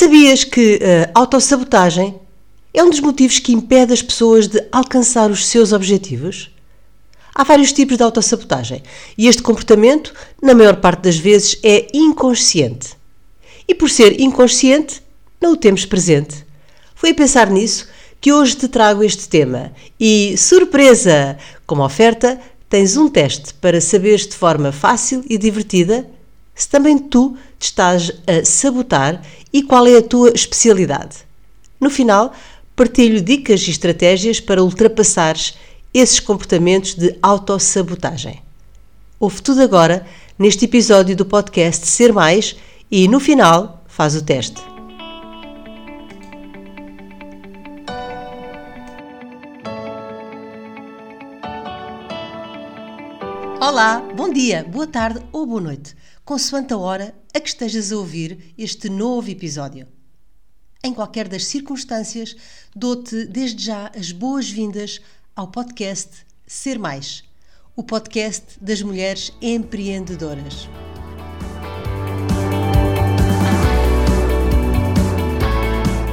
Sabias que a autossabotagem é um dos motivos que impede as pessoas de alcançar os seus objetivos? Há vários tipos de autossabotagem e este comportamento, na maior parte das vezes, é inconsciente. E por ser inconsciente, não o temos presente. Foi a pensar nisso que hoje te trago este tema. E, surpresa! Como oferta, tens um teste para saberes de forma fácil e divertida se também tu te estás a sabotar e qual é a tua especialidade. No final, partilho dicas e estratégias para ultrapassares esses comportamentos de autossabotagem. Ouve tudo agora neste episódio do podcast Ser Mais e no final faz o teste. Olá, bom dia, boa tarde ou boa noite, consoante a hora a que estejas a ouvir este novo episódio. Em qualquer das circunstâncias, dou-te desde já as boas-vindas ao podcast Ser Mais, o podcast das mulheres empreendedoras.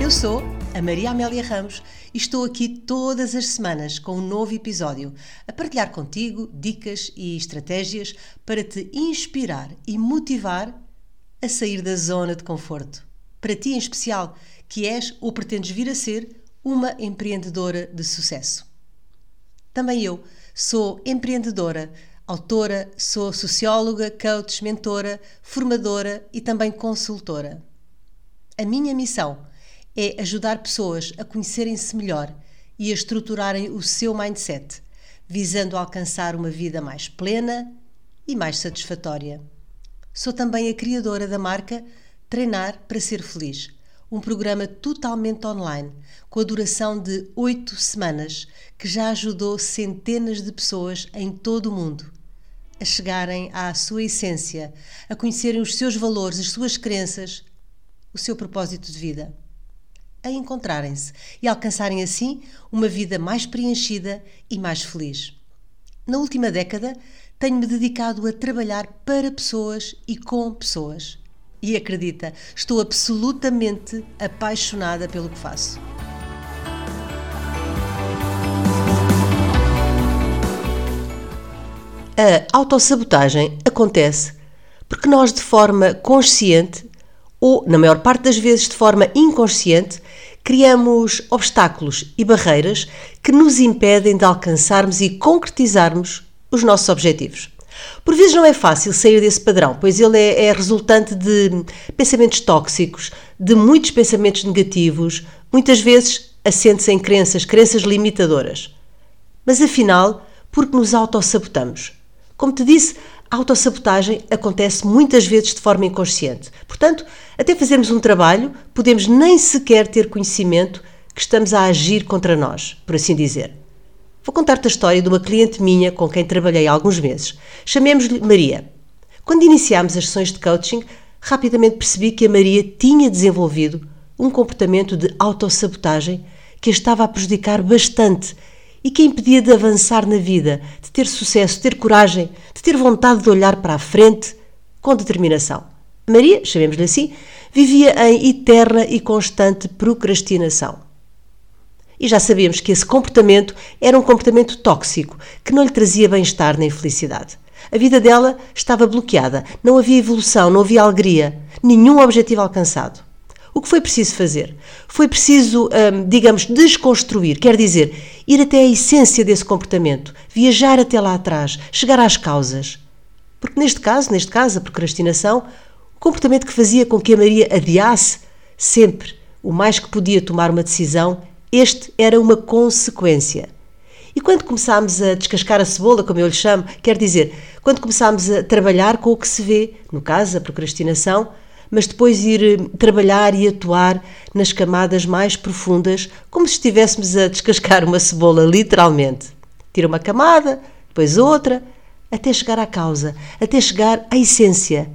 Eu sou a Maria Amélia Ramos e estou aqui todas as semanas com um novo episódio a partilhar contigo dicas e estratégias para te inspirar e motivar a sair da zona de conforto. Para ti em especial, que és ou pretendes vir a ser uma empreendedora de sucesso. Também eu sou empreendedora, autora, sou socióloga, coach, mentora, formadora e também consultora. A minha missão é ajudar pessoas a conhecerem-se melhor e a estruturarem o seu mindset, visando alcançar uma vida mais plena e mais satisfatória. Sou também a criadora da marca Treinar para Ser Feliz, um programa totalmente online, com a duração de oito semanas, que já ajudou centenas de pessoas em todo o mundo a chegarem à sua essência, a conhecerem os seus valores, as suas crenças, o seu propósito de vida a encontrarem-se e alcançarem assim uma vida mais preenchida e mais feliz. Na última década, tenho-me dedicado a trabalhar para pessoas e com pessoas. E acredita, estou absolutamente apaixonada pelo que faço. A autossabotagem acontece porque nós, de forma consciente, ou, na maior parte das vezes, de forma inconsciente, criamos obstáculos e barreiras que nos impedem de alcançarmos e concretizarmos os nossos objetivos. Por vezes não é fácil sair desse padrão, pois ele é, é resultante de pensamentos tóxicos, de muitos pensamentos negativos, muitas vezes assentes em crenças, crenças limitadoras. Mas afinal, porque nos autossabotamos? Como te disse, a autossabotagem acontece muitas vezes de forma inconsciente. Portanto, até fazermos um trabalho, podemos nem sequer ter conhecimento que estamos a agir contra nós, por assim dizer. Vou contar-te a história de uma cliente minha com quem trabalhei há alguns meses. Chamemos-lhe Maria. Quando iniciámos as sessões de coaching, rapidamente percebi que a Maria tinha desenvolvido um comportamento de autossabotagem que a estava a prejudicar bastante e que impedia de avançar na vida, de ter sucesso, de ter coragem, de ter vontade de olhar para a frente com determinação. Maria, chamemos-lhe assim, vivia em eterna e constante procrastinação. E já sabemos que esse comportamento era um comportamento tóxico, que não lhe trazia bem-estar nem felicidade. A vida dela estava bloqueada, não havia evolução, não havia alegria, nenhum objetivo alcançado. O que foi preciso fazer? Foi preciso, hum, digamos, desconstruir, quer dizer, ir até a essência desse comportamento, viajar até lá atrás, chegar às causas. Porque neste caso, neste caso, a procrastinação, o comportamento que fazia com que a Maria adiasse sempre o mais que podia tomar uma decisão, este era uma consequência. E quando começámos a descascar a cebola, como eu lhe chamo, quer dizer, quando começámos a trabalhar com o que se vê, no caso, a procrastinação, mas depois ir eh, trabalhar e atuar nas camadas mais profundas, como se estivéssemos a descascar uma cebola, literalmente. Tira uma camada, depois outra, até chegar à causa, até chegar à essência.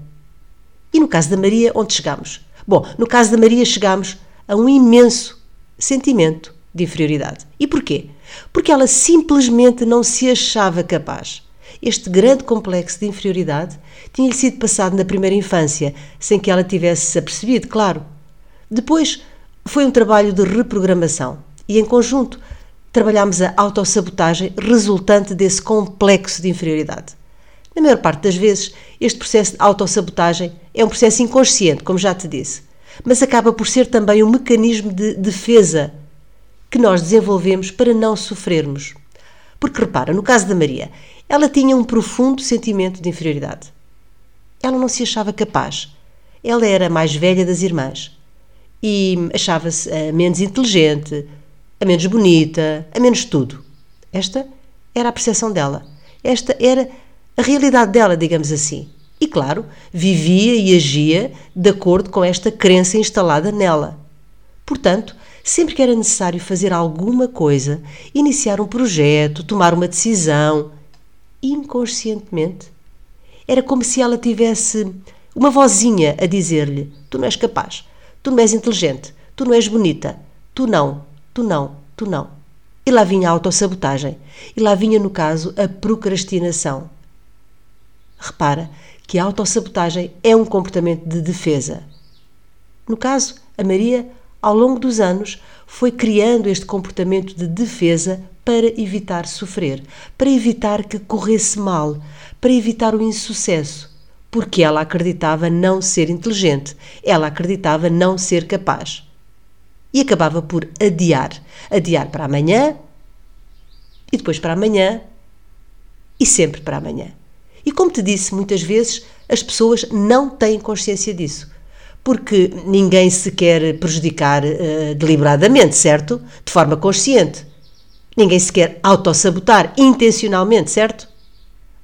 E no caso da Maria, onde chegamos? Bom, no caso da Maria, chegamos a um imenso sentimento de inferioridade. E porquê? Porque ela simplesmente não se achava capaz. Este grande complexo de inferioridade tinha-lhe sido passado na primeira infância, sem que ela tivesse apercebido, claro. Depois foi um trabalho de reprogramação e, em conjunto, trabalhámos a autossabotagem resultante desse complexo de inferioridade. Na maior parte das vezes, este processo de autossabotagem é um processo inconsciente, como já te disse, mas acaba por ser também um mecanismo de defesa que nós desenvolvemos para não sofrermos. Porque repara, no caso da Maria, ela tinha um profundo sentimento de inferioridade. Ela não se achava capaz. Ela era a mais velha das irmãs e achava-se a menos inteligente, a menos bonita, a menos tudo. Esta era a percepção dela. Esta era a realidade dela, digamos assim. E claro, vivia e agia de acordo com esta crença instalada nela. Portanto, sempre que era necessário fazer alguma coisa, iniciar um projeto, tomar uma decisão, inconscientemente, era como se ela tivesse uma vozinha a dizer-lhe: Tu não és capaz, tu não és inteligente, tu não és bonita, tu não, tu não, tu não. E lá vinha a autossabotagem, e lá vinha, no caso, a procrastinação. Repara que a autossabotagem é um comportamento de defesa. No caso, a Maria, ao longo dos anos, foi criando este comportamento de defesa para evitar sofrer, para evitar que corresse mal, para evitar o insucesso, porque ela acreditava não ser inteligente, ela acreditava não ser capaz. E acabava por adiar, adiar para amanhã e depois para amanhã e sempre para amanhã. E como te disse, muitas vezes as pessoas não têm consciência disso. Porque ninguém se quer prejudicar uh, deliberadamente, certo? De forma consciente. Ninguém se quer autossabotar intencionalmente, certo?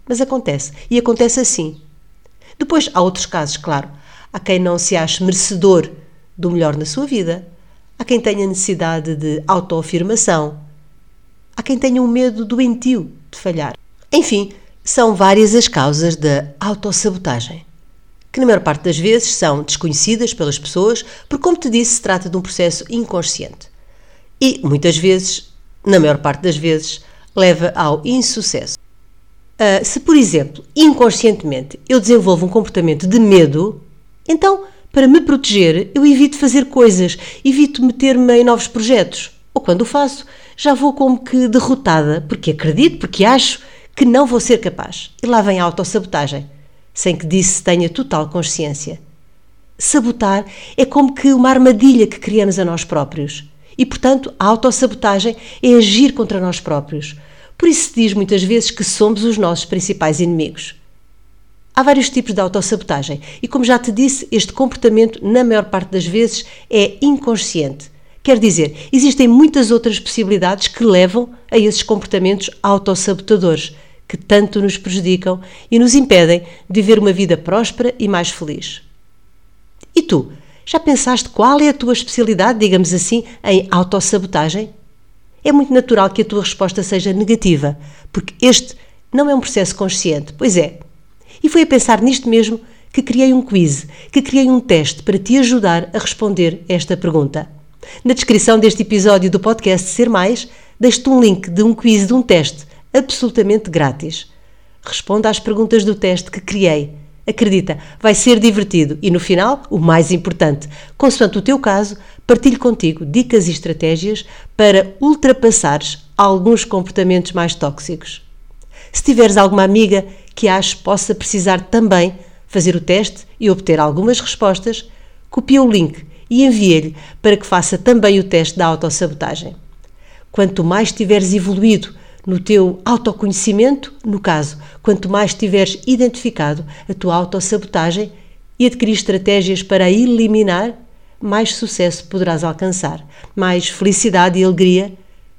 Mas acontece. E acontece assim. Depois há outros casos, claro. Há quem não se ache merecedor do melhor na sua vida. Há quem tenha necessidade de autoafirmação. Há quem tenha um medo doentio de falhar. Enfim, são várias as causas da autossabotagem, que na maior parte das vezes são desconhecidas pelas pessoas, porque, como te disse, se trata de um processo inconsciente. E, muitas vezes, na maior parte das vezes, leva ao insucesso. Uh, se, por exemplo, inconscientemente eu desenvolvo um comportamento de medo, então, para me proteger, eu evito fazer coisas, evito meter-me em novos projetos. Ou quando o faço, já vou como que derrotada, porque acredito, porque acho que não vou ser capaz. E lá vem a autossabotagem, sem que disso tenha total consciência. Sabotar é como que uma armadilha que criamos a nós próprios. E, portanto, a autossabotagem é agir contra nós próprios. Por isso se diz muitas vezes que somos os nossos principais inimigos. Há vários tipos de autossabotagem e, como já te disse, este comportamento, na maior parte das vezes, é inconsciente. Quer dizer, existem muitas outras possibilidades que levam a esses comportamentos autossabotadores que tanto nos prejudicam e nos impedem de viver uma vida próspera e mais feliz. E tu, já pensaste qual é a tua especialidade, digamos assim, em autossabotagem? É muito natural que a tua resposta seja negativa, porque este não é um processo consciente, pois é. E foi a pensar nisto mesmo que criei um quiz, que criei um teste para te ajudar a responder esta pergunta. Na descrição deste episódio do podcast Ser Mais, deixo-te um link de um quiz de um teste absolutamente grátis. Responda às perguntas do teste que criei. Acredita, vai ser divertido e no final, o mais importante, consoante o teu caso, partilho contigo dicas e estratégias para ultrapassares alguns comportamentos mais tóxicos. Se tiveres alguma amiga que aches possa precisar também fazer o teste e obter algumas respostas, copia o link e envia-lhe para que faça também o teste da autossabotagem. Quanto mais tiveres evoluído no teu autoconhecimento, no caso, quanto mais tiveres identificado a tua autossabotagem e adquirir estratégias para a eliminar, mais sucesso poderás alcançar, mais felicidade e alegria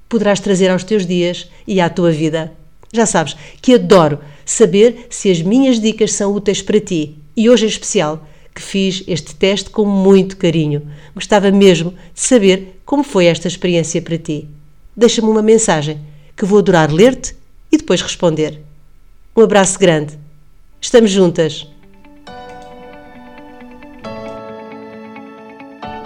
poderás trazer aos teus dias e à tua vida. Já sabes que adoro saber se as minhas dicas são úteis para ti e hoje em especial que fiz este teste com muito carinho. Gostava mesmo de saber como foi esta experiência para ti. Deixa-me uma mensagem que vou adorar ler-te e depois responder. Um abraço grande. Estamos juntas.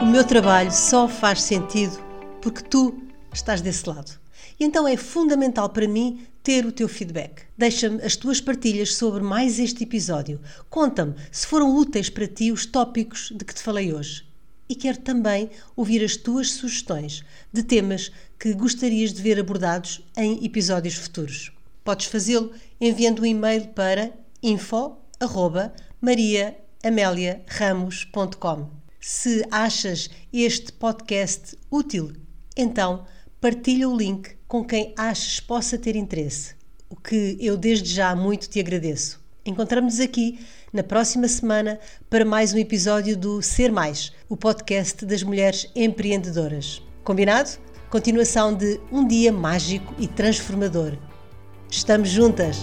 O meu trabalho só faz sentido porque tu estás desse lado. E então é fundamental para mim ter o teu feedback. Deixa-me as tuas partilhas sobre mais este episódio. Conta-me se foram úteis para ti os tópicos de que te falei hoje. E quero também ouvir as tuas sugestões de temas que gostarias de ver abordados em episódios futuros. Podes fazê-lo enviando um e-mail para info@mariaameliaramos.com. Se achas este podcast útil, então partilha o link com quem achas possa ter interesse, o que eu desde já muito te agradeço. Encontramos-nos aqui na próxima semana para mais um episódio do Ser Mais, o podcast das mulheres empreendedoras. Combinado? Continuação de um dia mágico e transformador. Estamos juntas!